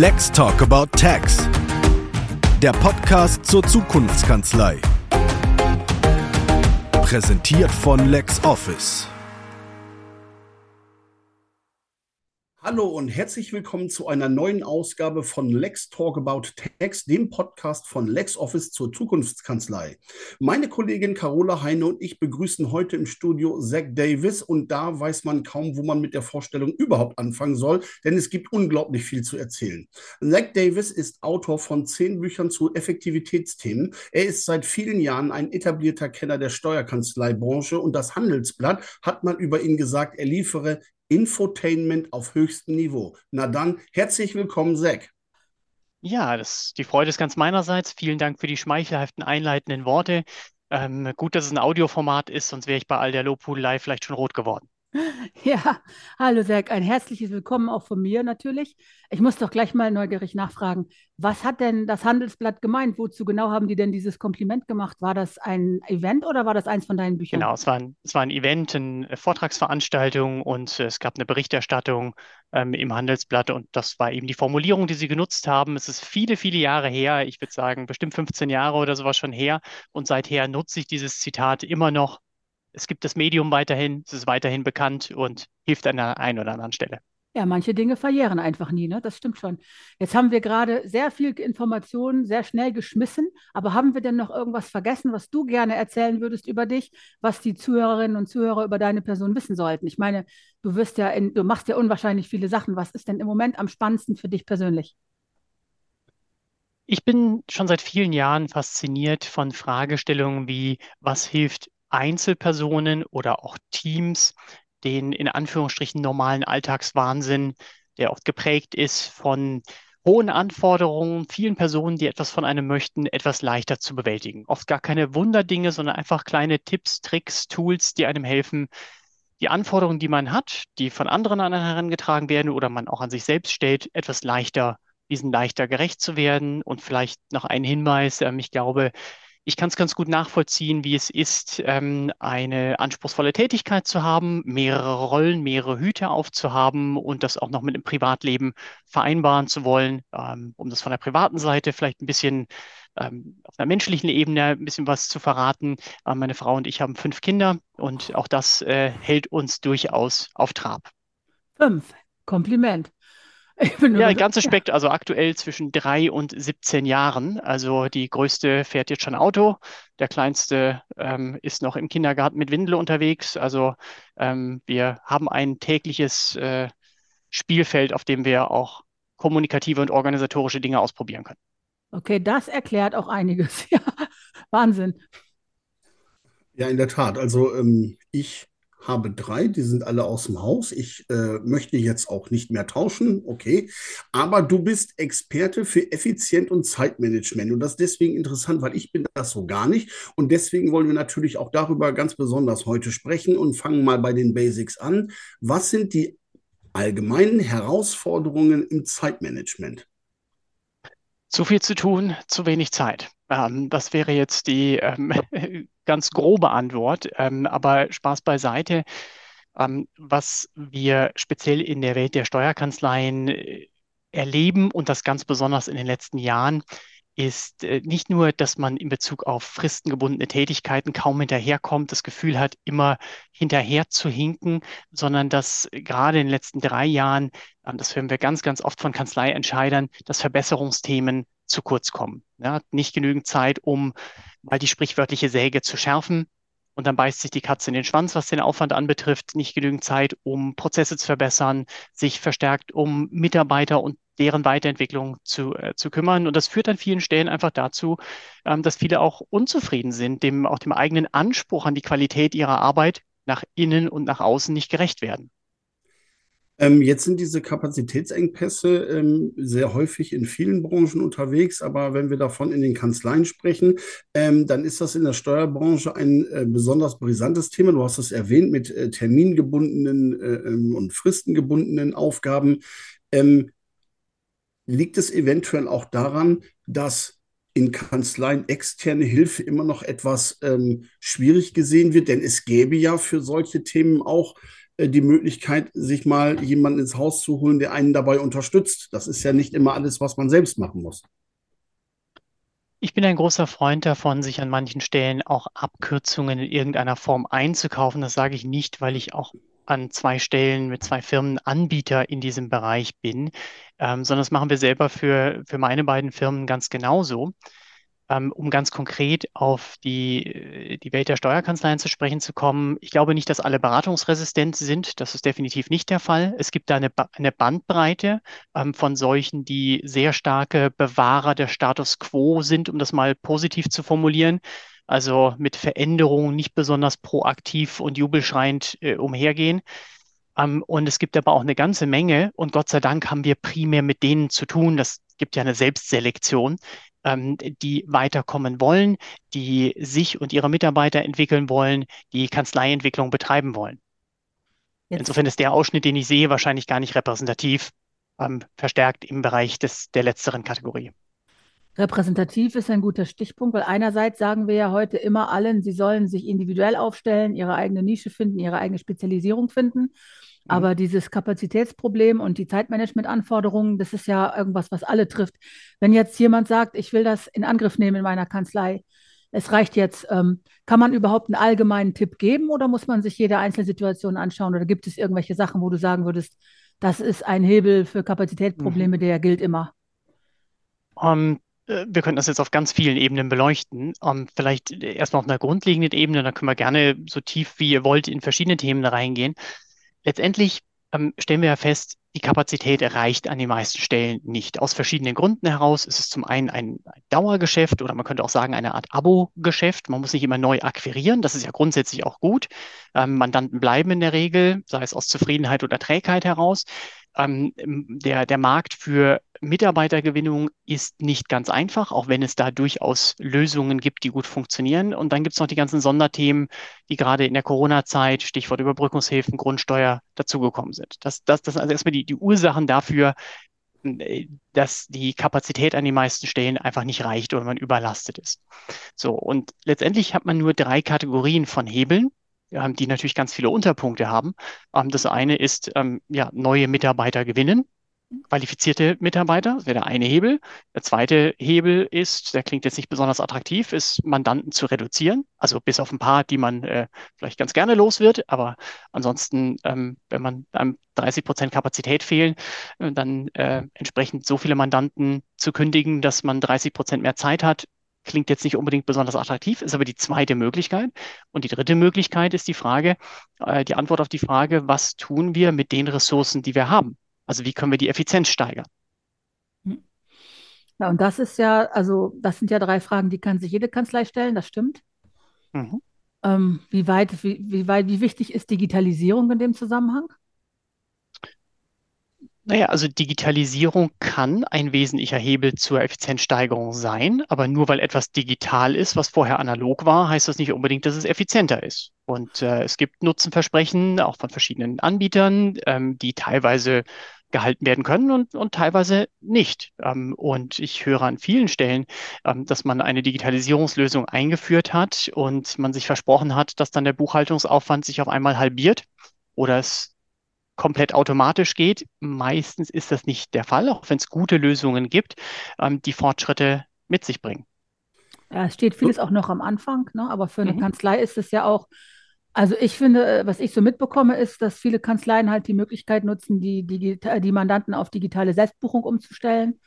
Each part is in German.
Let's Talk About Tax. Der Podcast zur Zukunftskanzlei. Präsentiert von LexOffice. Hallo und herzlich willkommen zu einer neuen Ausgabe von Lex Talk About Tax, dem Podcast von LexOffice zur Zukunftskanzlei. Meine Kollegin Carola Heine und ich begrüßen heute im Studio Zach Davis und da weiß man kaum, wo man mit der Vorstellung überhaupt anfangen soll, denn es gibt unglaublich viel zu erzählen. Zach Davis ist Autor von zehn Büchern zu Effektivitätsthemen. Er ist seit vielen Jahren ein etablierter Kenner der Steuerkanzleibranche und das Handelsblatt hat mal über ihn gesagt, er liefere Infotainment auf höchstem Niveau. Na dann, herzlich willkommen, Zack. Ja, das, die Freude ist ganz meinerseits. Vielen Dank für die schmeichelhaften einleitenden Worte. Ähm, gut, dass es ein Audioformat ist, sonst wäre ich bei all der Lobhudelei vielleicht schon rot geworden. Ja, hallo Serg, ein herzliches Willkommen auch von mir natürlich. Ich muss doch gleich mal neugierig nachfragen, was hat denn das Handelsblatt gemeint? Wozu genau haben die denn dieses Kompliment gemacht? War das ein Event oder war das eins von deinen Büchern? Genau, es war ein, es war ein Event, eine Vortragsveranstaltung und es gab eine Berichterstattung ähm, im Handelsblatt und das war eben die Formulierung, die sie genutzt haben. Es ist viele, viele Jahre her, ich würde sagen bestimmt 15 Jahre oder sowas schon her und seither nutze ich dieses Zitat immer noch es gibt das Medium weiterhin, es ist weiterhin bekannt und hilft an der einen oder anderen Stelle. Ja, manche Dinge verjähren einfach nie, ne? Das stimmt schon. Jetzt haben wir gerade sehr viel Informationen sehr schnell geschmissen, aber haben wir denn noch irgendwas vergessen, was du gerne erzählen würdest über dich, was die Zuhörerinnen und Zuhörer über deine Person wissen sollten? Ich meine, du wirst ja in, du machst ja unwahrscheinlich viele Sachen. Was ist denn im Moment am spannendsten für dich persönlich? Ich bin schon seit vielen Jahren fasziniert von Fragestellungen wie, was hilft Einzelpersonen oder auch Teams den in Anführungsstrichen normalen Alltagswahnsinn, der oft geprägt ist von hohen Anforderungen, vielen Personen, die etwas von einem möchten, etwas leichter zu bewältigen. Oft gar keine Wunderdinge, sondern einfach kleine Tipps, Tricks, Tools, die einem helfen, die Anforderungen, die man hat, die von anderen an einen herangetragen werden oder man auch an sich selbst stellt, etwas leichter, diesen leichter gerecht zu werden. Und vielleicht noch ein Hinweis, ähm, ich glaube, ich kann es ganz gut nachvollziehen, wie es ist, ähm, eine anspruchsvolle Tätigkeit zu haben, mehrere Rollen, mehrere Hüte aufzuhaben und das auch noch mit dem Privatleben vereinbaren zu wollen, ähm, um das von der privaten Seite vielleicht ein bisschen ähm, auf einer menschlichen Ebene ein bisschen was zu verraten. Äh, meine Frau und ich haben fünf Kinder und auch das äh, hält uns durchaus auf Trab. Fünf. Kompliment. Ja, ganze Spektrum, also aktuell zwischen drei und 17 Jahren. Also die größte fährt jetzt schon Auto, der kleinste ähm, ist noch im Kindergarten mit Windel unterwegs. Also ähm, wir haben ein tägliches äh, Spielfeld, auf dem wir auch kommunikative und organisatorische Dinge ausprobieren können. Okay, das erklärt auch einiges. Ja, Wahnsinn. Ja, in der Tat. Also ähm, ich habe drei, die sind alle aus dem Haus. Ich äh, möchte jetzt auch nicht mehr tauschen, okay. Aber du bist Experte für Effizient und Zeitmanagement. Und das ist deswegen interessant, weil ich bin das so gar nicht. Und deswegen wollen wir natürlich auch darüber ganz besonders heute sprechen und fangen mal bei den Basics an. Was sind die allgemeinen Herausforderungen im Zeitmanagement? Zu viel zu tun, zu wenig Zeit. Ähm, das wäre jetzt die ähm, ganz grobe Antwort. Ähm, aber Spaß beiseite. Ähm, was wir speziell in der Welt der Steuerkanzleien äh, erleben und das ganz besonders in den letzten Jahren, ist äh, nicht nur, dass man in Bezug auf fristengebundene Tätigkeiten kaum hinterherkommt, das Gefühl hat, immer hinterher zu hinken, sondern dass gerade in den letzten drei Jahren, ähm, das hören wir ganz, ganz oft von Kanzleientscheidern, dass Verbesserungsthemen zu kurz kommen. Ja, nicht genügend Zeit, um mal die sprichwörtliche Säge zu schärfen. Und dann beißt sich die Katze in den Schwanz, was den Aufwand anbetrifft. Nicht genügend Zeit, um Prozesse zu verbessern, sich verstärkt um Mitarbeiter und deren Weiterentwicklung zu, äh, zu kümmern. Und das führt an vielen Stellen einfach dazu, ähm, dass viele auch unzufrieden sind, dem auch dem eigenen Anspruch an die Qualität ihrer Arbeit nach innen und nach außen nicht gerecht werden. Ähm, jetzt sind diese Kapazitätsengpässe ähm, sehr häufig in vielen Branchen unterwegs, aber wenn wir davon in den Kanzleien sprechen, ähm, dann ist das in der Steuerbranche ein äh, besonders brisantes Thema. Du hast es erwähnt mit äh, termingebundenen äh, und fristengebundenen Aufgaben. Liegt es eventuell auch daran, dass in Kanzleien externe Hilfe immer noch etwas schwierig gesehen wird? Denn es gäbe ja für solche Themen auch die Möglichkeit, sich mal jemanden ins Haus zu holen, der einen dabei unterstützt. Das ist ja nicht immer alles, was man selbst machen muss. Ich bin ein großer Freund davon, sich an manchen Stellen auch Abkürzungen in irgendeiner Form einzukaufen. Das sage ich nicht, weil ich auch an zwei Stellen mit zwei Firmen Anbieter in diesem Bereich bin, ähm, sondern das machen wir selber für, für meine beiden Firmen ganz genauso. Ähm, um ganz konkret auf die, äh, die Welt der Steuerkanzleien zu sprechen zu kommen, ich glaube nicht, dass alle beratungsresistent sind. Das ist definitiv nicht der Fall. Es gibt da eine, eine Bandbreite ähm, von solchen, die sehr starke Bewahrer der Status quo sind, um das mal positiv zu formulieren. Also mit Veränderungen nicht besonders proaktiv und jubelschreiend äh, umhergehen. Ähm, und es gibt aber auch eine ganze Menge, und Gott sei Dank haben wir primär mit denen zu tun. Das gibt ja eine Selbstselektion, ähm, die weiterkommen wollen, die sich und ihre Mitarbeiter entwickeln wollen, die Kanzleientwicklung betreiben wollen. Jetzt. Insofern ist der Ausschnitt, den ich sehe, wahrscheinlich gar nicht repräsentativ, ähm, verstärkt im Bereich des, der letzteren Kategorie. Repräsentativ ist ein guter Stichpunkt, weil einerseits sagen wir ja heute immer allen, sie sollen sich individuell aufstellen, ihre eigene Nische finden, ihre eigene Spezialisierung finden. Mhm. Aber dieses Kapazitätsproblem und die Zeitmanagementanforderungen, das ist ja irgendwas, was alle trifft. Wenn jetzt jemand sagt, ich will das in Angriff nehmen in meiner Kanzlei, es reicht jetzt, ähm, kann man überhaupt einen allgemeinen Tipp geben oder muss man sich jede einzelne Situation anschauen oder gibt es irgendwelche Sachen, wo du sagen würdest, das ist ein Hebel für Kapazitätsprobleme, mhm. der gilt immer? Um, ähm, äh, wir könnten das jetzt auf ganz vielen Ebenen beleuchten. Um, ähm, vielleicht erstmal auf einer grundlegenden Ebene, dann können wir gerne so tief wie ihr wollt in verschiedene Themen reingehen letztendlich ähm, stellen wir ja fest, die Kapazität erreicht an den meisten Stellen nicht. Aus verschiedenen Gründen heraus ist es zum einen ein, Dauergeschäft oder man könnte auch sagen eine Art Abo-Geschäft. Man muss nicht immer neu akquirieren. Das ist ja grundsätzlich auch gut. Ähm, Mandanten bleiben in der Regel, sei es aus Zufriedenheit oder Trägheit heraus. Ähm, der, der Markt für Mitarbeitergewinnung ist nicht ganz einfach, auch wenn es da durchaus Lösungen gibt, die gut funktionieren. Und dann gibt es noch die ganzen Sonderthemen, die gerade in der Corona-Zeit, Stichwort Überbrückungshilfen, Grundsteuer, dazugekommen sind. Das, das, das sind also erstmal die, die Ursachen dafür, dass die Kapazität an den meisten Stellen einfach nicht reicht oder man überlastet ist. So, und letztendlich hat man nur drei Kategorien von Hebeln die natürlich ganz viele Unterpunkte haben. Ähm, das eine ist, ähm, ja, neue Mitarbeiter gewinnen, qualifizierte Mitarbeiter, das wäre der eine Hebel. Der zweite Hebel ist, der klingt jetzt nicht besonders attraktiv, ist Mandanten zu reduzieren. Also bis auf ein paar, die man äh, vielleicht ganz gerne los wird. Aber ansonsten, ähm, wenn man einem 30 Prozent Kapazität fehlen, äh, dann äh, entsprechend so viele Mandanten zu kündigen, dass man 30 Prozent mehr Zeit hat, klingt jetzt nicht unbedingt besonders attraktiv, ist aber die zweite Möglichkeit. Und die dritte Möglichkeit ist die Frage, äh, die Antwort auf die Frage, was tun wir mit den Ressourcen, die wir haben? Also wie können wir die Effizienz steigern? Ja, und das ist ja, also das sind ja drei Fragen, die kann sich jede Kanzlei stellen, das stimmt. Mhm. Ähm, wie weit, wie, wie weit, wie wichtig ist Digitalisierung in dem Zusammenhang? Naja, also Digitalisierung kann ein wesentlicher Hebel zur Effizienzsteigerung sein, aber nur weil etwas digital ist, was vorher analog war, heißt das nicht unbedingt, dass es effizienter ist. Und äh, es gibt Nutzenversprechen auch von verschiedenen Anbietern, ähm, die teilweise gehalten werden können und, und teilweise nicht. Ähm, und ich höre an vielen Stellen, ähm, dass man eine Digitalisierungslösung eingeführt hat und man sich versprochen hat, dass dann der Buchhaltungsaufwand sich auf einmal halbiert oder es komplett automatisch geht. Meistens ist das nicht der Fall, auch wenn es gute Lösungen gibt, ähm, die Fortschritte mit sich bringen. Ja, es steht vieles auch noch am Anfang, ne? aber für eine mhm. Kanzlei ist es ja auch, also ich finde, äh, was ich so mitbekomme, ist, dass viele Kanzleien halt die Möglichkeit nutzen, die, die, die Mandanten auf digitale Selbstbuchung umzustellen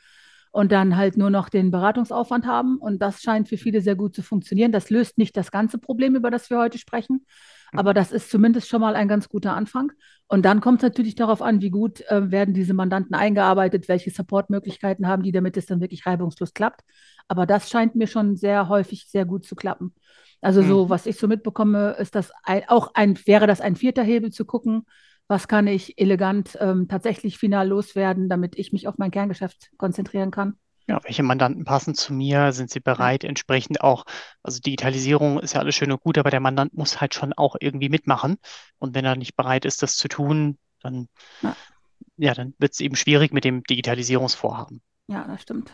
und dann halt nur noch den Beratungsaufwand haben. Und das scheint für viele sehr gut zu funktionieren. Das löst nicht das ganze Problem, über das wir heute sprechen, aber das ist zumindest schon mal ein ganz guter Anfang. Und dann kommt es natürlich darauf an, wie gut äh, werden diese Mandanten eingearbeitet, welche Supportmöglichkeiten haben die, damit es dann wirklich reibungslos klappt. Aber das scheint mir schon sehr häufig sehr gut zu klappen. Also mhm. so, was ich so mitbekomme, ist das ein, auch ein, wäre das ein vierter Hebel zu gucken, was kann ich elegant ähm, tatsächlich final loswerden, damit ich mich auf mein Kerngeschäft konzentrieren kann. Ja, welche Mandanten passen zu mir? Sind sie bereit, entsprechend auch, also Digitalisierung ist ja alles schön und gut, aber der Mandant muss halt schon auch irgendwie mitmachen. Und wenn er nicht bereit ist, das zu tun, dann, ja, ja dann wird es eben schwierig mit dem Digitalisierungsvorhaben. Ja, das stimmt.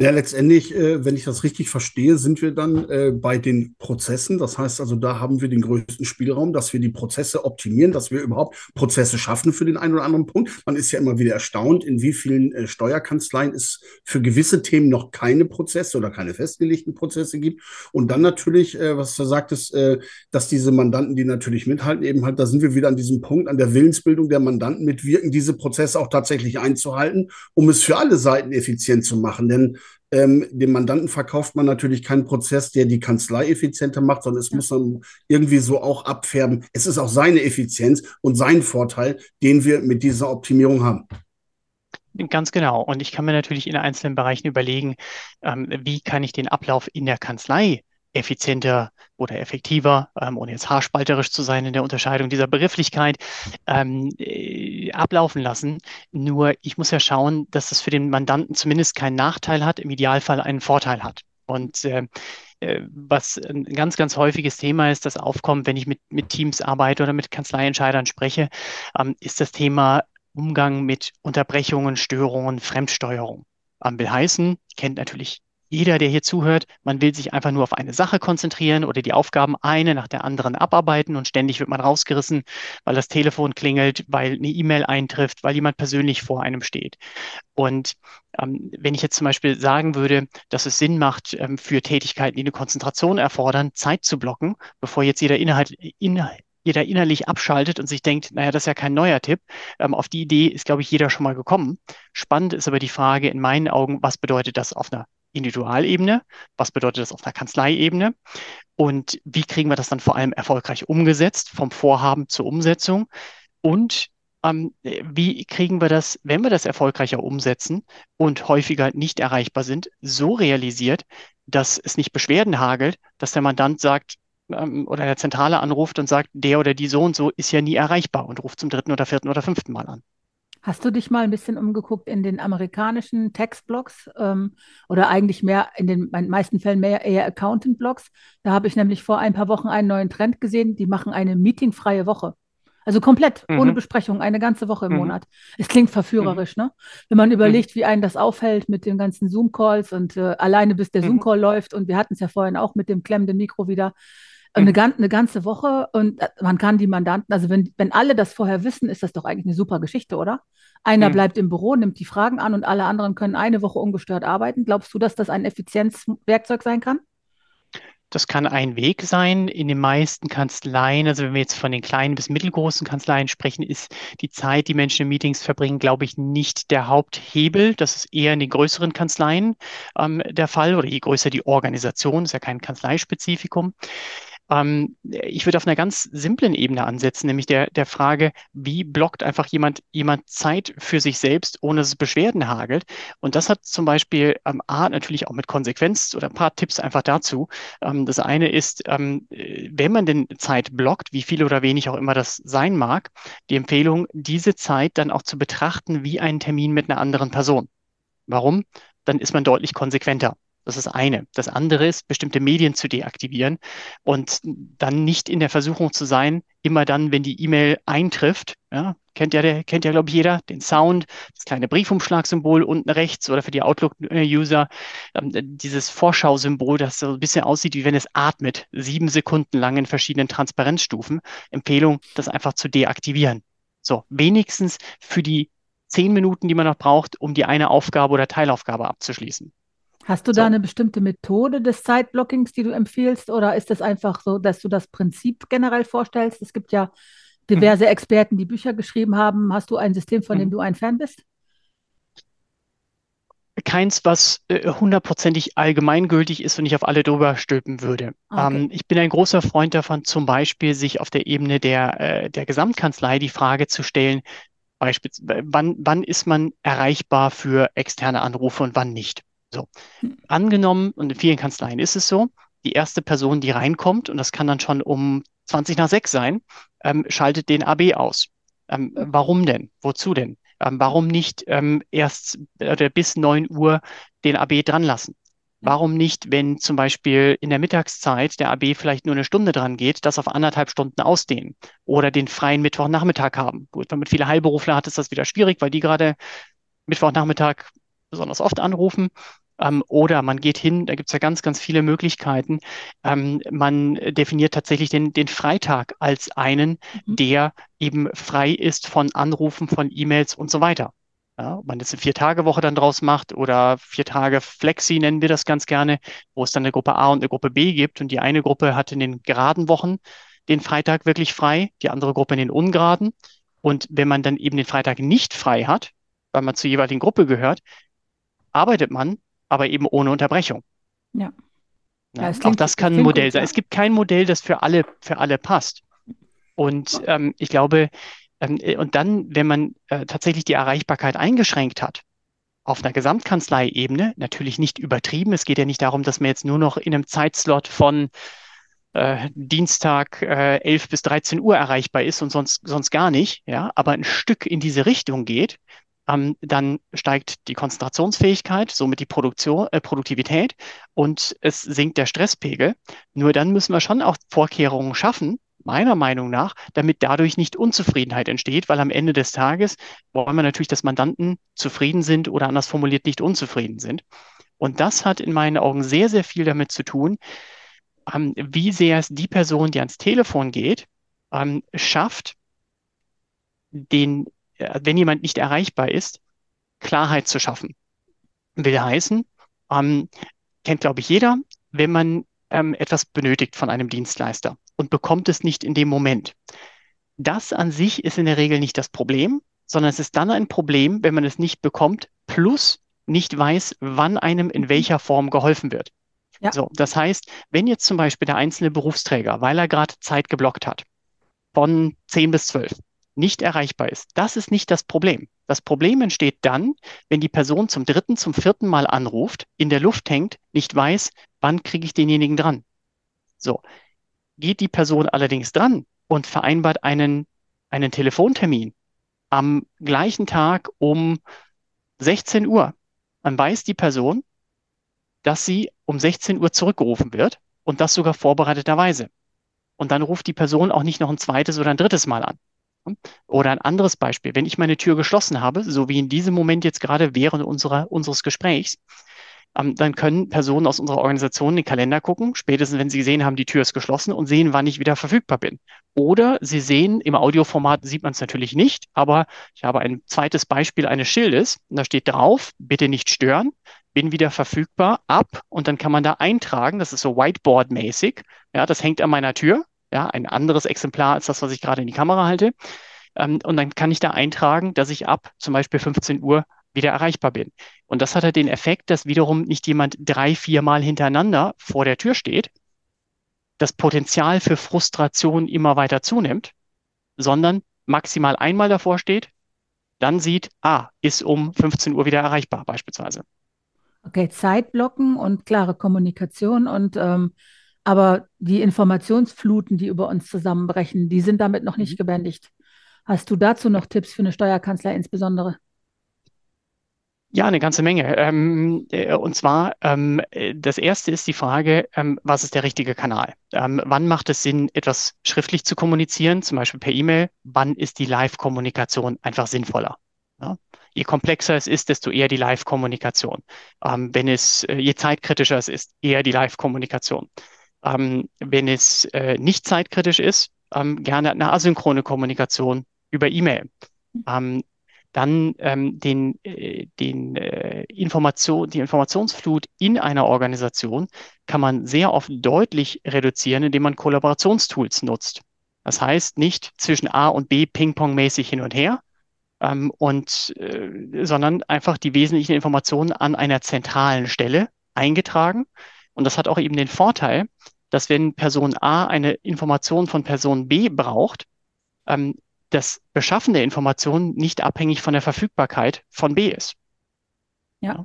Ja, letztendlich, äh, wenn ich das richtig verstehe, sind wir dann äh, bei den Prozessen. Das heißt also, da haben wir den größten Spielraum, dass wir die Prozesse optimieren, dass wir überhaupt Prozesse schaffen für den einen oder anderen Punkt. Man ist ja immer wieder erstaunt, in wie vielen äh, Steuerkanzleien es für gewisse Themen noch keine Prozesse oder keine festgelegten Prozesse gibt. Und dann natürlich, äh, was du sagtest, äh, dass diese Mandanten, die natürlich mithalten, eben halt, da sind wir wieder an diesem Punkt, an der Willensbildung der Mandanten mitwirken, diese Prozesse auch tatsächlich einzuhalten, um es für alle Seiten effizient zu machen. Denn ähm, dem Mandanten verkauft man natürlich keinen Prozess, der die Kanzlei effizienter macht, sondern es ja. muss dann irgendwie so auch abfärben. Es ist auch seine Effizienz und sein Vorteil, den wir mit dieser Optimierung haben. Ganz genau. Und ich kann mir natürlich in einzelnen Bereichen überlegen, ähm, wie kann ich den Ablauf in der Kanzlei effizienter oder effektiver, ähm, ohne jetzt haarspalterisch zu sein in der Unterscheidung dieser Begrifflichkeit, ähm, äh, ablaufen lassen. Nur ich muss ja schauen, dass das für den Mandanten zumindest keinen Nachteil hat, im Idealfall einen Vorteil hat. Und äh, äh, was ein ganz, ganz häufiges Thema ist, das aufkommt, wenn ich mit, mit Teams arbeite oder mit Kanzleientscheidern spreche, ähm, ist das Thema Umgang mit Unterbrechungen, Störungen, Fremdsteuerung. Ähm, will heißen, kennt natürlich jeder, der hier zuhört, man will sich einfach nur auf eine Sache konzentrieren oder die Aufgaben eine nach der anderen abarbeiten und ständig wird man rausgerissen, weil das Telefon klingelt, weil eine E-Mail eintrifft, weil jemand persönlich vor einem steht. Und ähm, wenn ich jetzt zum Beispiel sagen würde, dass es Sinn macht, ähm, für Tätigkeiten, die eine Konzentration erfordern, Zeit zu blocken, bevor jetzt jeder Inhalt, in, jeder innerlich abschaltet und sich denkt, naja, das ist ja kein neuer Tipp. Ähm, auf die Idee ist, glaube ich, jeder schon mal gekommen. Spannend ist aber die Frage in meinen Augen, was bedeutet das auf einer Individualebene? Was bedeutet das auf der Kanzleiebene? Und wie kriegen wir das dann vor allem erfolgreich umgesetzt, vom Vorhaben zur Umsetzung? Und ähm, wie kriegen wir das, wenn wir das erfolgreicher umsetzen und häufiger nicht erreichbar sind, so realisiert, dass es nicht Beschwerden hagelt, dass der Mandant sagt, ähm, oder der Zentrale anruft und sagt, der oder die so und so ist ja nie erreichbar und ruft zum dritten oder vierten oder fünften Mal an. Hast du dich mal ein bisschen umgeguckt in den amerikanischen Textblogs ähm, oder eigentlich mehr in den meisten Fällen mehr eher Accountant-Blogs? Da habe ich nämlich vor ein paar Wochen einen neuen Trend gesehen. Die machen eine meetingfreie Woche. Also komplett, mhm. ohne Besprechung, eine ganze Woche im mhm. Monat. Es klingt verführerisch, mhm. ne? Wenn man überlegt, wie einen das aufhält mit den ganzen Zoom-Calls und äh, alleine bis der mhm. Zoom-Call läuft und wir hatten es ja vorhin auch mit dem klemmenden Mikro wieder, eine, mhm. eine ganze Woche und äh, man kann die Mandanten, also wenn, wenn alle das vorher wissen, ist das doch eigentlich eine super Geschichte, oder? Einer mhm. bleibt im Büro, nimmt die Fragen an und alle anderen können eine Woche ungestört arbeiten. Glaubst du, dass das ein Effizienzwerkzeug sein kann? Das kann ein Weg sein. In den meisten Kanzleien, also wenn wir jetzt von den kleinen bis mittelgroßen Kanzleien sprechen, ist die Zeit, die Menschen in Meetings verbringen, glaube ich, nicht der Haupthebel. Das ist eher in den größeren Kanzleien ähm, der Fall oder je größer die Organisation, ist ja kein Kanzleispezifikum. Ähm, ich würde auf einer ganz simplen Ebene ansetzen, nämlich der, der Frage, wie blockt einfach jemand, jemand Zeit für sich selbst, ohne dass es Beschwerden hagelt. Und das hat zum Beispiel ähm, A, natürlich auch mit Konsequenz oder ein paar Tipps einfach dazu. Ähm, das eine ist, ähm, wenn man denn Zeit blockt, wie viel oder wenig auch immer das sein mag, die Empfehlung, diese Zeit dann auch zu betrachten wie einen Termin mit einer anderen Person. Warum? Dann ist man deutlich konsequenter. Das ist das eine. Das andere ist, bestimmte Medien zu deaktivieren und dann nicht in der Versuchung zu sein, immer dann, wenn die E-Mail eintrifft, ja, kennt ja, der, kennt ja, glaube ich, jeder, den Sound, das kleine Briefumschlagsymbol unten rechts oder für die Outlook-User ähm, dieses Vorschausymbol, das so ein bisschen aussieht, wie wenn es atmet, sieben Sekunden lang in verschiedenen Transparenzstufen. Empfehlung, das einfach zu deaktivieren. So, wenigstens für die zehn Minuten, die man noch braucht, um die eine Aufgabe oder Teilaufgabe abzuschließen. Hast du so. da eine bestimmte Methode des Zeitblockings, die du empfiehlst, oder ist es einfach so, dass du das Prinzip generell vorstellst? Es gibt ja diverse mhm. Experten, die Bücher geschrieben haben. Hast du ein System, von mhm. dem du ein Fan bist? Keins, was äh, hundertprozentig allgemeingültig ist und ich auf alle drüber stülpen würde. Okay. Ähm, ich bin ein großer Freund davon, zum Beispiel sich auf der Ebene der, äh, der Gesamtkanzlei die Frage zu stellen, beispielsweise, wann, wann ist man erreichbar für externe Anrufe und wann nicht? So, angenommen, und in vielen Kanzleien ist es so, die erste Person, die reinkommt, und das kann dann schon um 20 nach 6 sein, ähm, schaltet den AB aus. Ähm, warum denn? Wozu denn? Ähm, warum nicht ähm, erst äh, bis 9 Uhr den AB dran lassen? Warum nicht, wenn zum Beispiel in der Mittagszeit der AB vielleicht nur eine Stunde dran geht, das auf anderthalb Stunden ausdehnen oder den freien Mittwochnachmittag haben? Gut, wenn man viele Heilberufler hat, ist das wieder schwierig, weil die gerade Mittwochnachmittag besonders oft anrufen. Ähm, oder man geht hin, da gibt es ja ganz, ganz viele Möglichkeiten. Ähm, man definiert tatsächlich den, den Freitag als einen, mhm. der eben frei ist von Anrufen, von E-Mails und so weiter. Ja, ob man jetzt eine Vier-Tage-Woche dann draus macht oder vier Tage Flexi nennen wir das ganz gerne, wo es dann eine Gruppe A und eine Gruppe B gibt. Und die eine Gruppe hat in den geraden Wochen den Freitag wirklich frei, die andere Gruppe in den ungeraden. Und wenn man dann eben den Freitag nicht frei hat, weil man zur jeweiligen Gruppe gehört, arbeitet man aber eben ohne Unterbrechung. Ja. ja, ja auch das kann ein Modell gut, sein. Ja. Es gibt kein Modell, das für alle, für alle passt. Und ähm, ich glaube, ähm, äh, und dann, wenn man äh, tatsächlich die Erreichbarkeit eingeschränkt hat, auf einer Gesamtkanzlei-Ebene, natürlich nicht übertrieben. Es geht ja nicht darum, dass man jetzt nur noch in einem Zeitslot von äh, Dienstag äh, 11 bis 13 Uhr erreichbar ist und sonst, sonst gar nicht, ja, aber ein Stück in diese Richtung geht, ähm, dann steigt die Konzentrationsfähigkeit, somit die Produktion, äh, Produktivität und es sinkt der Stresspegel. Nur dann müssen wir schon auch Vorkehrungen schaffen, meiner Meinung nach, damit dadurch nicht Unzufriedenheit entsteht, weil am Ende des Tages wollen wir natürlich, dass Mandanten zufrieden sind oder anders formuliert nicht unzufrieden sind. Und das hat in meinen Augen sehr, sehr viel damit zu tun, ähm, wie sehr es die Person, die ans Telefon geht, ähm, schafft, den, wenn jemand nicht erreichbar ist, Klarheit zu schaffen. Will heißen, ähm, kennt, glaube ich, jeder, wenn man ähm, etwas benötigt von einem Dienstleister und bekommt es nicht in dem Moment. Das an sich ist in der Regel nicht das Problem, sondern es ist dann ein Problem, wenn man es nicht bekommt, plus nicht weiß, wann einem in mhm. welcher Form geholfen wird. Ja. So, das heißt, wenn jetzt zum Beispiel der einzelne Berufsträger, weil er gerade Zeit geblockt hat, von 10 bis 12, nicht erreichbar ist, das ist nicht das Problem. Das Problem entsteht dann, wenn die Person zum dritten, zum vierten Mal anruft, in der Luft hängt, nicht weiß, wann kriege ich denjenigen dran. So, geht die Person allerdings dran und vereinbart einen, einen Telefontermin am gleichen Tag um 16 Uhr, dann weiß die Person, dass sie um 16 Uhr zurückgerufen wird und das sogar vorbereiteterweise. Und dann ruft die Person auch nicht noch ein zweites oder ein drittes Mal an. Oder ein anderes Beispiel, wenn ich meine Tür geschlossen habe, so wie in diesem Moment jetzt gerade während unserer, unseres Gesprächs, ähm, dann können Personen aus unserer Organisation in den Kalender gucken, spätestens wenn sie gesehen haben, die Tür ist geschlossen und sehen, wann ich wieder verfügbar bin. Oder sie sehen, im Audioformat sieht man es natürlich nicht, aber ich habe ein zweites Beispiel eines Schildes. Und da steht drauf, bitte nicht stören, bin wieder verfügbar, ab. Und dann kann man da eintragen, das ist so Whiteboard-mäßig, ja, das hängt an meiner Tür, ja, ein anderes Exemplar als das, was ich gerade in die Kamera halte. Ähm, und dann kann ich da eintragen, dass ich ab zum Beispiel 15 Uhr wieder erreichbar bin. Und das hat halt den Effekt, dass wiederum nicht jemand drei, vier Mal hintereinander vor der Tür steht, das Potenzial für Frustration immer weiter zunimmt, sondern maximal einmal davor steht, dann sieht, ah, ist um 15 Uhr wieder erreichbar beispielsweise. Okay, Zeitblocken und klare Kommunikation und ähm, aber die Informationsfluten, die über uns zusammenbrechen, die sind damit noch nicht mhm. gebändigt. Hast du dazu noch Tipps für eine Steuerkanzler insbesondere? Ja, eine ganze Menge. Ähm, äh, und zwar, ähm, äh, das erste ist die Frage, ähm, was ist der richtige Kanal? Ähm, wann macht es Sinn, etwas schriftlich zu kommunizieren, zum Beispiel per E-Mail? Wann ist die Live-Kommunikation einfach sinnvoller? Ja? Je komplexer es ist, desto eher die Live-Kommunikation. Ähm, wenn es, äh, je zeitkritischer es ist, eher die Live-Kommunikation. Ähm, wenn es äh, nicht zeitkritisch ist, gerne eine asynchrone Kommunikation über E-Mail. Ähm, dann ähm, den, äh, den äh, Information, die Informationsflut in einer Organisation kann man sehr oft deutlich reduzieren, indem man Kollaborationstools nutzt. Das heißt nicht zwischen A und B Ping-Pong-mäßig hin und her, ähm, und, äh, sondern einfach die wesentlichen Informationen an einer zentralen Stelle eingetragen. Und das hat auch eben den Vorteil, dass wenn Person A eine Information von Person B braucht, ähm, das Beschaffen der Informationen nicht abhängig von der Verfügbarkeit von B ist. Ja.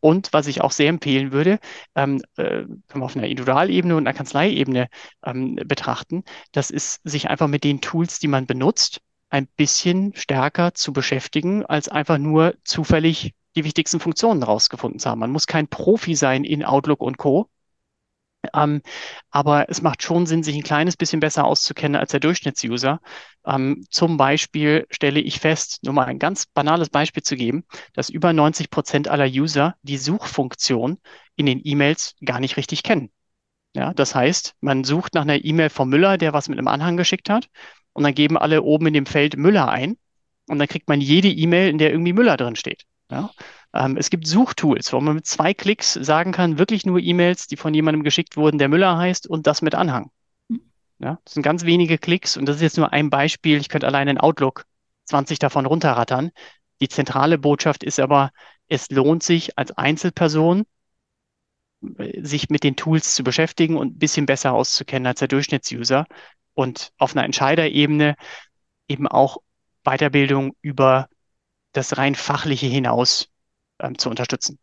Und was ich auch sehr empfehlen würde, ähm, äh, können wir auf einer Individualebene und einer Kanzleiebene ähm, betrachten, das ist, sich einfach mit den Tools, die man benutzt, ein bisschen stärker zu beschäftigen, als einfach nur zufällig die wichtigsten Funktionen rausgefunden zu haben. Man muss kein Profi sein in Outlook und Co. Ähm, aber es macht schon Sinn, sich ein kleines bisschen besser auszukennen als der Durchschnittsuser. Ähm, zum Beispiel stelle ich fest, nur mal ein ganz banales Beispiel zu geben, dass über 90 Prozent aller User die Suchfunktion in den E-Mails gar nicht richtig kennen. Ja, das heißt, man sucht nach einer E-Mail von Müller, der was mit einem Anhang geschickt hat, und dann geben alle oben in dem Feld Müller ein, und dann kriegt man jede E-Mail, in der irgendwie Müller drin steht. Ja? Ähm, es gibt Suchtools, wo man mit zwei Klicks sagen kann, wirklich nur E-Mails, die von jemandem geschickt wurden, der Müller heißt und das mit Anhang. Mhm. Ja, das sind ganz wenige Klicks und das ist jetzt nur ein Beispiel. Ich könnte allein in Outlook 20 davon runterrattern. Die zentrale Botschaft ist aber, es lohnt sich als Einzelperson, äh, sich mit den Tools zu beschäftigen und ein bisschen besser auszukennen als der Durchschnittsuser und auf einer Entscheiderebene eben auch Weiterbildung über das rein fachliche hinaus ähm, zu unterstützen.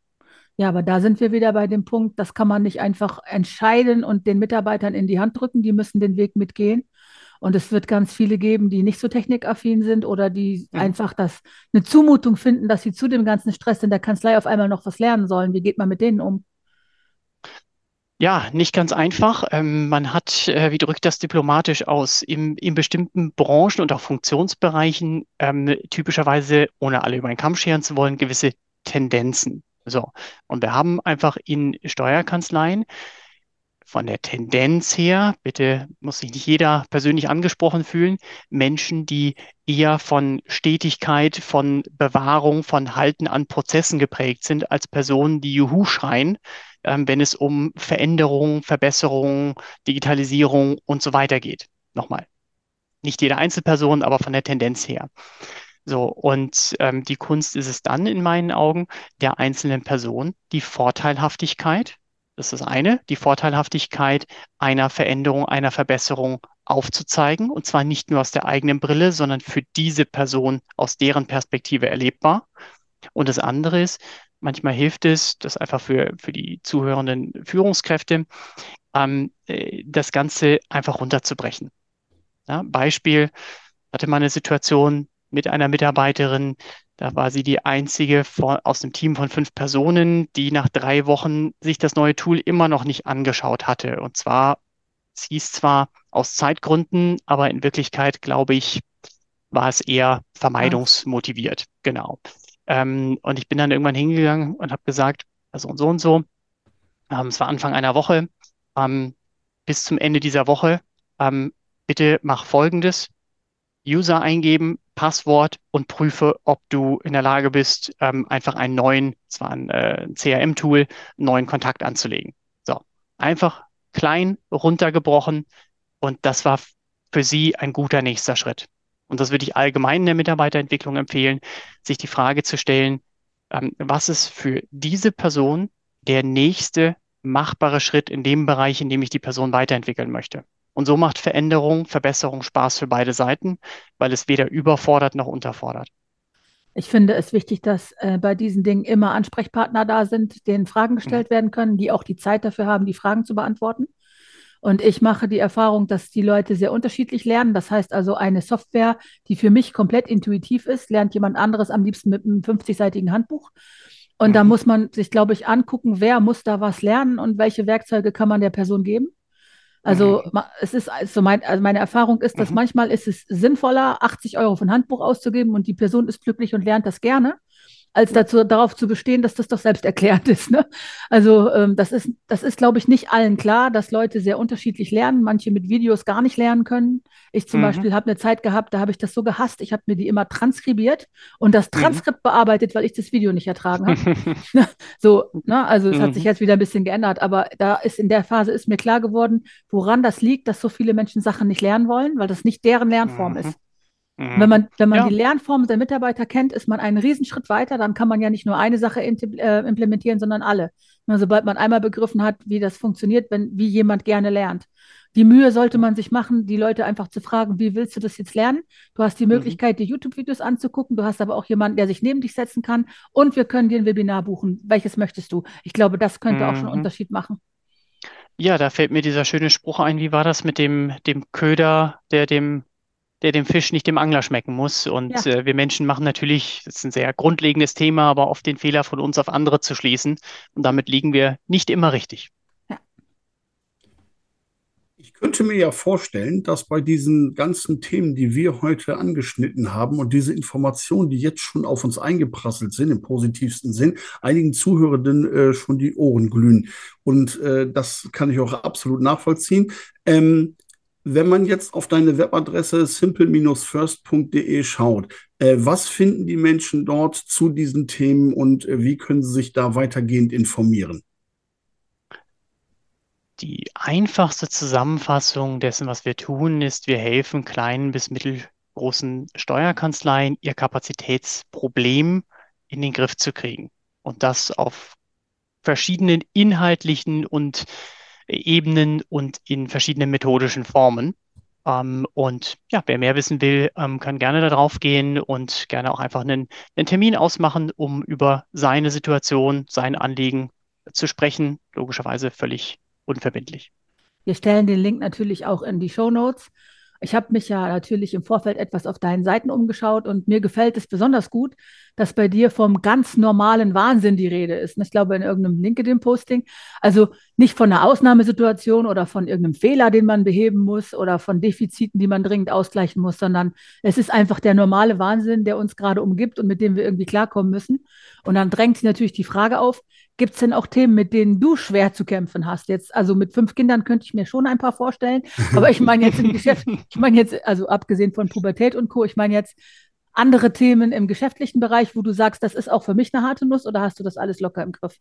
Ja, aber da sind wir wieder bei dem Punkt, das kann man nicht einfach entscheiden und den Mitarbeitern in die Hand drücken, die müssen den Weg mitgehen. Und es wird ganz viele geben, die nicht so technikaffin sind oder die mhm. einfach das eine Zumutung finden, dass sie zu dem ganzen Stress in der Kanzlei auf einmal noch was lernen sollen. Wie geht man mit denen um? Ja, nicht ganz einfach. Ähm, man hat, äh, wie drückt das diplomatisch aus, im, in bestimmten Branchen und auch Funktionsbereichen ähm, typischerweise, ohne alle über einen Kamm scheren zu wollen, gewisse Tendenzen. So. Und wir haben einfach in Steuerkanzleien von der Tendenz her, bitte muss sich nicht jeder persönlich angesprochen fühlen, Menschen, die eher von Stetigkeit, von Bewahrung, von Halten an Prozessen geprägt sind, als Personen, die Juhu schreien, ähm, wenn es um Veränderung, Verbesserung, Digitalisierung und so weiter geht. Nochmal. Nicht jede Einzelperson, aber von der Tendenz her. So, und ähm, die Kunst ist es dann in meinen Augen der einzelnen Person, die Vorteilhaftigkeit, das ist das eine, die Vorteilhaftigkeit einer Veränderung, einer Verbesserung aufzuzeigen, und zwar nicht nur aus der eigenen Brille, sondern für diese Person aus deren Perspektive erlebbar. Und das andere ist, manchmal hilft es, das einfach für, für die zuhörenden Führungskräfte, ähm, äh, das Ganze einfach runterzubrechen. Ja, Beispiel, hatte mal eine Situation, mit einer Mitarbeiterin. Da war sie die einzige von, aus einem Team von fünf Personen, die nach drei Wochen sich das neue Tool immer noch nicht angeschaut hatte. Und zwar, es hieß zwar aus Zeitgründen, aber in Wirklichkeit, glaube ich, war es eher vermeidungsmotiviert. Genau. Ähm, und ich bin dann irgendwann hingegangen und habe gesagt, so und so und so. Ähm, es war Anfang einer Woche. Ähm, bis zum Ende dieser Woche, ähm, bitte mach Folgendes. User eingeben, Passwort und prüfe, ob du in der Lage bist, ähm, einfach einen neuen, zwar ein, äh, ein CRM-Tool, neuen Kontakt anzulegen. So, einfach klein runtergebrochen und das war für sie ein guter nächster Schritt. Und das würde ich allgemein in der Mitarbeiterentwicklung empfehlen, sich die Frage zu stellen, ähm, was ist für diese Person der nächste machbare Schritt in dem Bereich, in dem ich die Person weiterentwickeln möchte. Und so macht Veränderung, Verbesserung Spaß für beide Seiten, weil es weder überfordert noch unterfordert. Ich finde es wichtig, dass äh, bei diesen Dingen immer Ansprechpartner da sind, denen Fragen gestellt mhm. werden können, die auch die Zeit dafür haben, die Fragen zu beantworten. Und ich mache die Erfahrung, dass die Leute sehr unterschiedlich lernen. Das heißt also, eine Software, die für mich komplett intuitiv ist, lernt jemand anderes am liebsten mit einem 50-seitigen Handbuch. Und mhm. da muss man sich, glaube ich, angucken, wer muss da was lernen und welche Werkzeuge kann man der Person geben. Also mhm. es ist also, mein, also meine Erfahrung ist, dass mhm. manchmal ist es sinnvoller, 80 Euro für ein Handbuch auszugeben und die Person ist glücklich und lernt das gerne, als dazu, darauf zu bestehen, dass das doch selbst erklärt ist. Ne? Also ähm, das ist, das ist, glaube ich, nicht allen klar, dass Leute sehr unterschiedlich lernen, manche mit Videos gar nicht lernen können. Ich zum mhm. Beispiel habe eine Zeit gehabt, da habe ich das so gehasst, ich habe mir die immer transkribiert und das mhm. Transkript mhm. bearbeitet, weil ich das Video nicht ertragen habe. so, ne? also es mhm. hat sich jetzt wieder ein bisschen geändert, aber da ist in der Phase ist mir klar geworden, woran das liegt, dass so viele Menschen Sachen nicht lernen wollen, weil das nicht deren Lernform ist. Mhm. Wenn man, wenn man ja. die Lernform der Mitarbeiter kennt, ist man einen Riesenschritt weiter. Dann kann man ja nicht nur eine Sache äh, implementieren, sondern alle. Und sobald man einmal begriffen hat, wie das funktioniert, wenn, wie jemand gerne lernt. Die Mühe sollte man sich machen, die Leute einfach zu fragen, wie willst du das jetzt lernen? Du hast die mhm. Möglichkeit, die YouTube-Videos anzugucken. Du hast aber auch jemanden, der sich neben dich setzen kann. Und wir können dir ein Webinar buchen. Welches möchtest du? Ich glaube, das könnte mhm. auch schon einen mhm. Unterschied machen. Ja, da fällt mir dieser schöne Spruch ein. Wie war das mit dem, dem Köder, der dem der dem Fisch nicht dem Angler schmecken muss. Und ja. äh, wir Menschen machen natürlich, das ist ein sehr grundlegendes Thema, aber oft den Fehler von uns auf andere zu schließen. Und damit liegen wir nicht immer richtig. Ja. könnte mir ja vorstellen, dass bei diesen ganzen Themen, die wir heute angeschnitten haben und diese Informationen, die jetzt schon auf uns eingeprasselt sind, im positivsten Sinn, einigen Zuhörenden äh, schon die Ohren glühen. Und äh, das kann ich auch absolut nachvollziehen. Ähm, wenn man jetzt auf deine Webadresse simple-first.de schaut, äh, was finden die Menschen dort zu diesen Themen und äh, wie können sie sich da weitergehend informieren? Die einfachste Zusammenfassung dessen, was wir tun, ist, wir helfen kleinen bis mittelgroßen Steuerkanzleien, ihr Kapazitätsproblem in den Griff zu kriegen. Und das auf verschiedenen inhaltlichen und Ebenen und in verschiedenen methodischen Formen. Ähm, und ja, wer mehr wissen will, ähm, kann gerne da drauf gehen und gerne auch einfach einen, einen Termin ausmachen, um über seine Situation, sein Anliegen zu sprechen. Logischerweise völlig unverbindlich. Wir stellen den Link natürlich auch in die Show Notes. Ich habe mich ja natürlich im Vorfeld etwas auf deinen Seiten umgeschaut und mir gefällt es besonders gut, dass bei dir vom ganz normalen Wahnsinn die Rede ist. ich glaube, in irgendeinem LinkedIn-Posting. Also nicht von einer Ausnahmesituation oder von irgendeinem Fehler, den man beheben muss oder von Defiziten, die man dringend ausgleichen muss, sondern es ist einfach der normale Wahnsinn, der uns gerade umgibt und mit dem wir irgendwie klarkommen müssen. Und dann drängt sich natürlich die Frage auf, Gibt es denn auch Themen, mit denen du schwer zu kämpfen hast? Jetzt, also mit fünf Kindern könnte ich mir schon ein paar vorstellen. Aber ich meine jetzt im Geschäft, ich meine jetzt, also abgesehen von Pubertät und Co., ich meine jetzt andere Themen im geschäftlichen Bereich, wo du sagst, das ist auch für mich eine harte Nuss oder hast du das alles locker im Griff?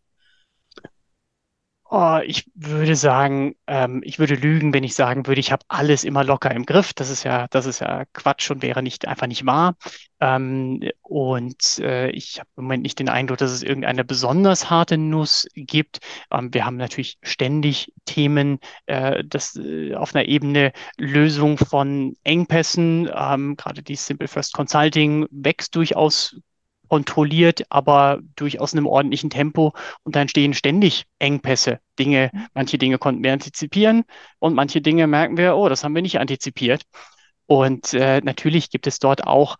Oh, ich würde sagen, ähm, ich würde lügen, wenn ich sagen würde, ich habe alles immer locker im Griff. Das ist ja, das ist ja Quatsch und wäre nicht einfach nicht wahr. Ähm, und äh, ich habe im Moment nicht den Eindruck, dass es irgendeine besonders harte Nuss gibt. Ähm, wir haben natürlich ständig Themen, äh, das äh, auf einer Ebene Lösung von Engpässen. Ähm, gerade die Simple First Consulting wächst durchaus kontrolliert, aber durchaus in einem ordentlichen Tempo. Und da entstehen ständig Engpässe. Dinge, mhm. manche Dinge konnten wir antizipieren und manche Dinge merken wir, oh, das haben wir nicht antizipiert. Und äh, natürlich gibt es dort auch,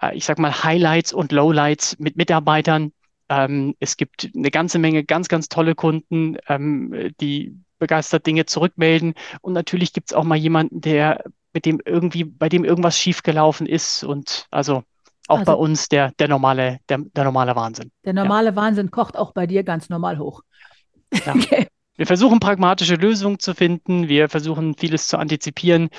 äh, ich sag mal, Highlights und Lowlights mit Mitarbeitern. Ähm, es gibt eine ganze Menge ganz, ganz tolle Kunden, ähm, die begeistert Dinge zurückmelden. Und natürlich gibt es auch mal jemanden, der mit dem irgendwie, bei dem irgendwas schiefgelaufen ist. Und also auch also, bei uns der, der, normale, der, der normale Wahnsinn. Der normale ja. Wahnsinn kocht auch bei dir ganz normal hoch. Ja. okay. Wir versuchen pragmatische Lösungen zu finden. Wir versuchen vieles zu antizipieren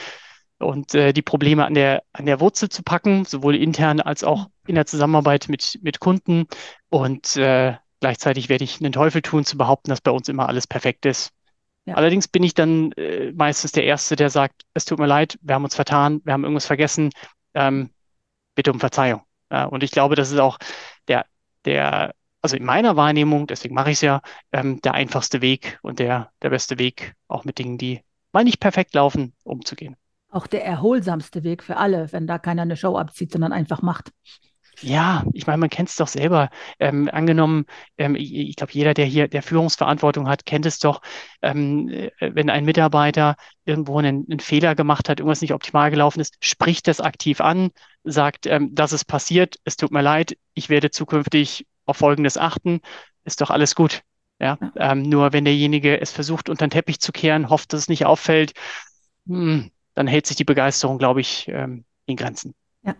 und äh, die Probleme an der, an der Wurzel zu packen, sowohl intern als auch in der Zusammenarbeit mit, mit Kunden. Und äh, gleichzeitig werde ich einen Teufel tun, zu behaupten, dass bei uns immer alles perfekt ist. Ja. Allerdings bin ich dann äh, meistens der Erste, der sagt, es tut mir leid, wir haben uns vertan, wir haben irgendwas vergessen. Ähm, bitte um Verzeihung. Ja, und ich glaube, das ist auch der, der, also in meiner Wahrnehmung, deswegen mache ich es ja, ähm, der einfachste Weg und der, der beste Weg, auch mit Dingen, die mal nicht perfekt laufen, umzugehen. Auch der erholsamste Weg für alle, wenn da keiner eine Show abzieht, sondern einfach macht. Ja, ich meine, man kennt es doch selber. Ähm, angenommen, ähm, ich, ich glaube, jeder, der hier der Führungsverantwortung hat, kennt es doch, ähm, äh, wenn ein Mitarbeiter irgendwo einen, einen, Fehler gemacht hat, irgendwas nicht optimal gelaufen ist, spricht das aktiv an, sagt, ähm, das ist passiert, es tut mir leid, ich werde zukünftig auf Folgendes achten, ist doch alles gut. Ja, ähm, nur wenn derjenige es versucht, unter den Teppich zu kehren, hofft, dass es nicht auffällt, hm, dann hält sich die Begeisterung, glaube ich, ähm, in Grenzen. Ja.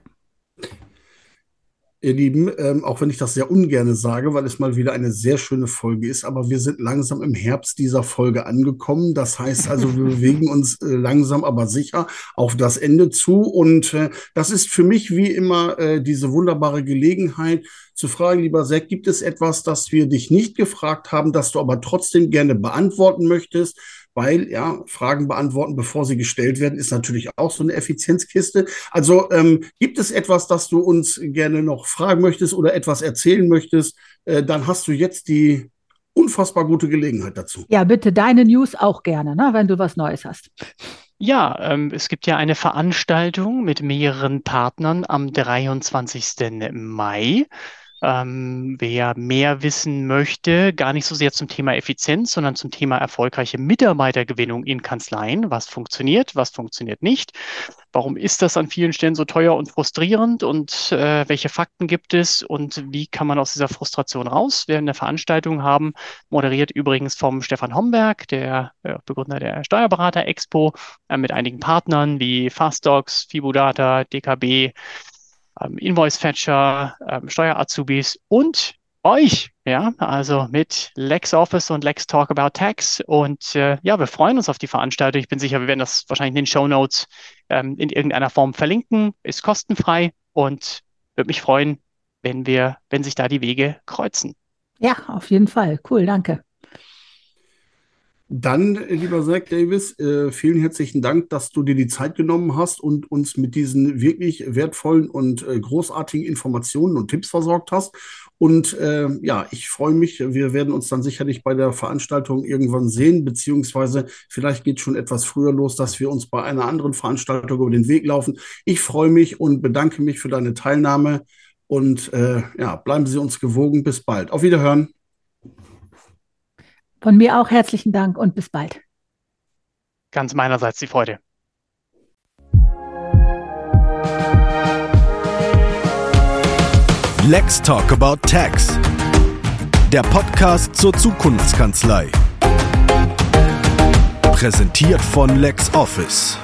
Ihr Lieben, ähm, auch wenn ich das sehr ungerne sage, weil es mal wieder eine sehr schöne Folge ist, aber wir sind langsam im Herbst dieser Folge angekommen. Das heißt also, wir bewegen uns äh, langsam aber sicher auf das Ende zu. Und äh, das ist für mich wie immer äh, diese wunderbare Gelegenheit zu fragen, lieber Zack, gibt es etwas, das wir dich nicht gefragt haben, das du aber trotzdem gerne beantworten möchtest? Weil ja, Fragen beantworten, bevor sie gestellt werden, ist natürlich auch so eine Effizienzkiste. Also ähm, gibt es etwas, das du uns gerne noch fragen möchtest oder etwas erzählen möchtest, äh, dann hast du jetzt die unfassbar gute Gelegenheit dazu. Ja, bitte deine News auch gerne, ne, wenn du was Neues hast. Ja, ähm, es gibt ja eine Veranstaltung mit mehreren Partnern am 23. Mai. Ähm, wer mehr wissen möchte, gar nicht so sehr zum Thema Effizienz, sondern zum Thema erfolgreiche Mitarbeitergewinnung in Kanzleien. Was funktioniert, was funktioniert nicht? Warum ist das an vielen Stellen so teuer und frustrierend? Und äh, welche Fakten gibt es? Und wie kann man aus dieser Frustration raus? Wir eine Veranstaltung haben, moderiert übrigens vom Stefan Homberg, der äh, Begründer der Steuerberater Expo, äh, mit einigen Partnern wie Fastdocs, Fibudata, DKB, ähm, Invoice-Fetcher, ähm, Steuer-Azubis und euch, ja, also mit LexOffice und Lex Talk About Tax. Und äh, ja, wir freuen uns auf die Veranstaltung. Ich bin sicher, wir werden das wahrscheinlich in den Show Notes ähm, in irgendeiner Form verlinken. Ist kostenfrei und würde mich freuen, wenn wir, wenn sich da die Wege kreuzen. Ja, auf jeden Fall. Cool, danke. Dann, lieber Zach Davis, äh, vielen herzlichen Dank, dass du dir die Zeit genommen hast und uns mit diesen wirklich wertvollen und äh, großartigen Informationen und Tipps versorgt hast. Und äh, ja, ich freue mich. Wir werden uns dann sicherlich bei der Veranstaltung irgendwann sehen, beziehungsweise vielleicht geht schon etwas früher los, dass wir uns bei einer anderen Veranstaltung über den Weg laufen. Ich freue mich und bedanke mich für deine Teilnahme. Und äh, ja, bleiben Sie uns gewogen. Bis bald. Auf Wiederhören. Von mir auch herzlichen Dank und bis bald. Ganz meinerseits die Freude. Let's Talk About Tax. Der Podcast zur Zukunftskanzlei. Präsentiert von LexOffice.